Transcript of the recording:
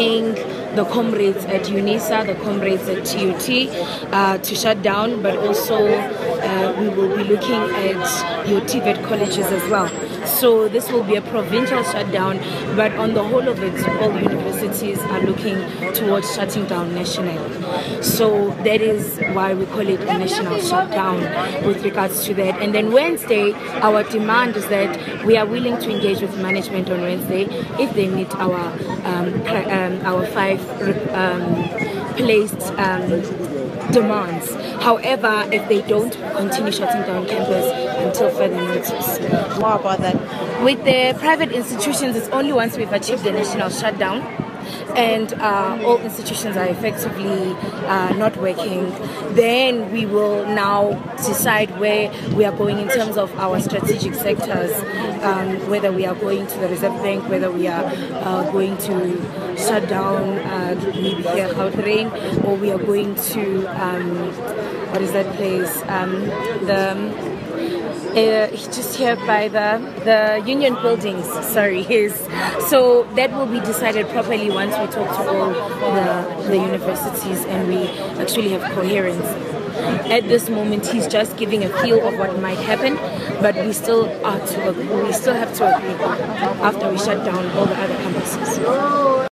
the comrades at UNISA, the comrades at TUT uh, to shut down, but also uh, we will be looking at your TVET colleges as well. So this will be a provincial shutdown, but on the whole of it, all universities are looking towards shutting down nationally. So that is why we call it a national shutdown with regards to that. And then Wednesday, our demand is that we are willing to engage with management on Wednesday if they meet our um, um, our five um, placed um, demands. However, if they don't, continue shutting down campus until further notice. More about that. With the private institutions, it's only once we've achieved the national shutdown and uh, all institutions are effectively uh, not working, then we will now decide where we are going in terms of our strategic sectors, um, whether we are going to the Reserve Bank, whether we are uh, going to shut down uh, maybe here Gauteng, or we are going to, um, what is that place, um, the uh, just here by the the union buildings. Sorry, yes. so that will be decided properly once we talk to all the the universities and we actually have coherence. At this moment, he's just giving a feel of what might happen, but we still are to we still have to agree after we shut down all the other campuses.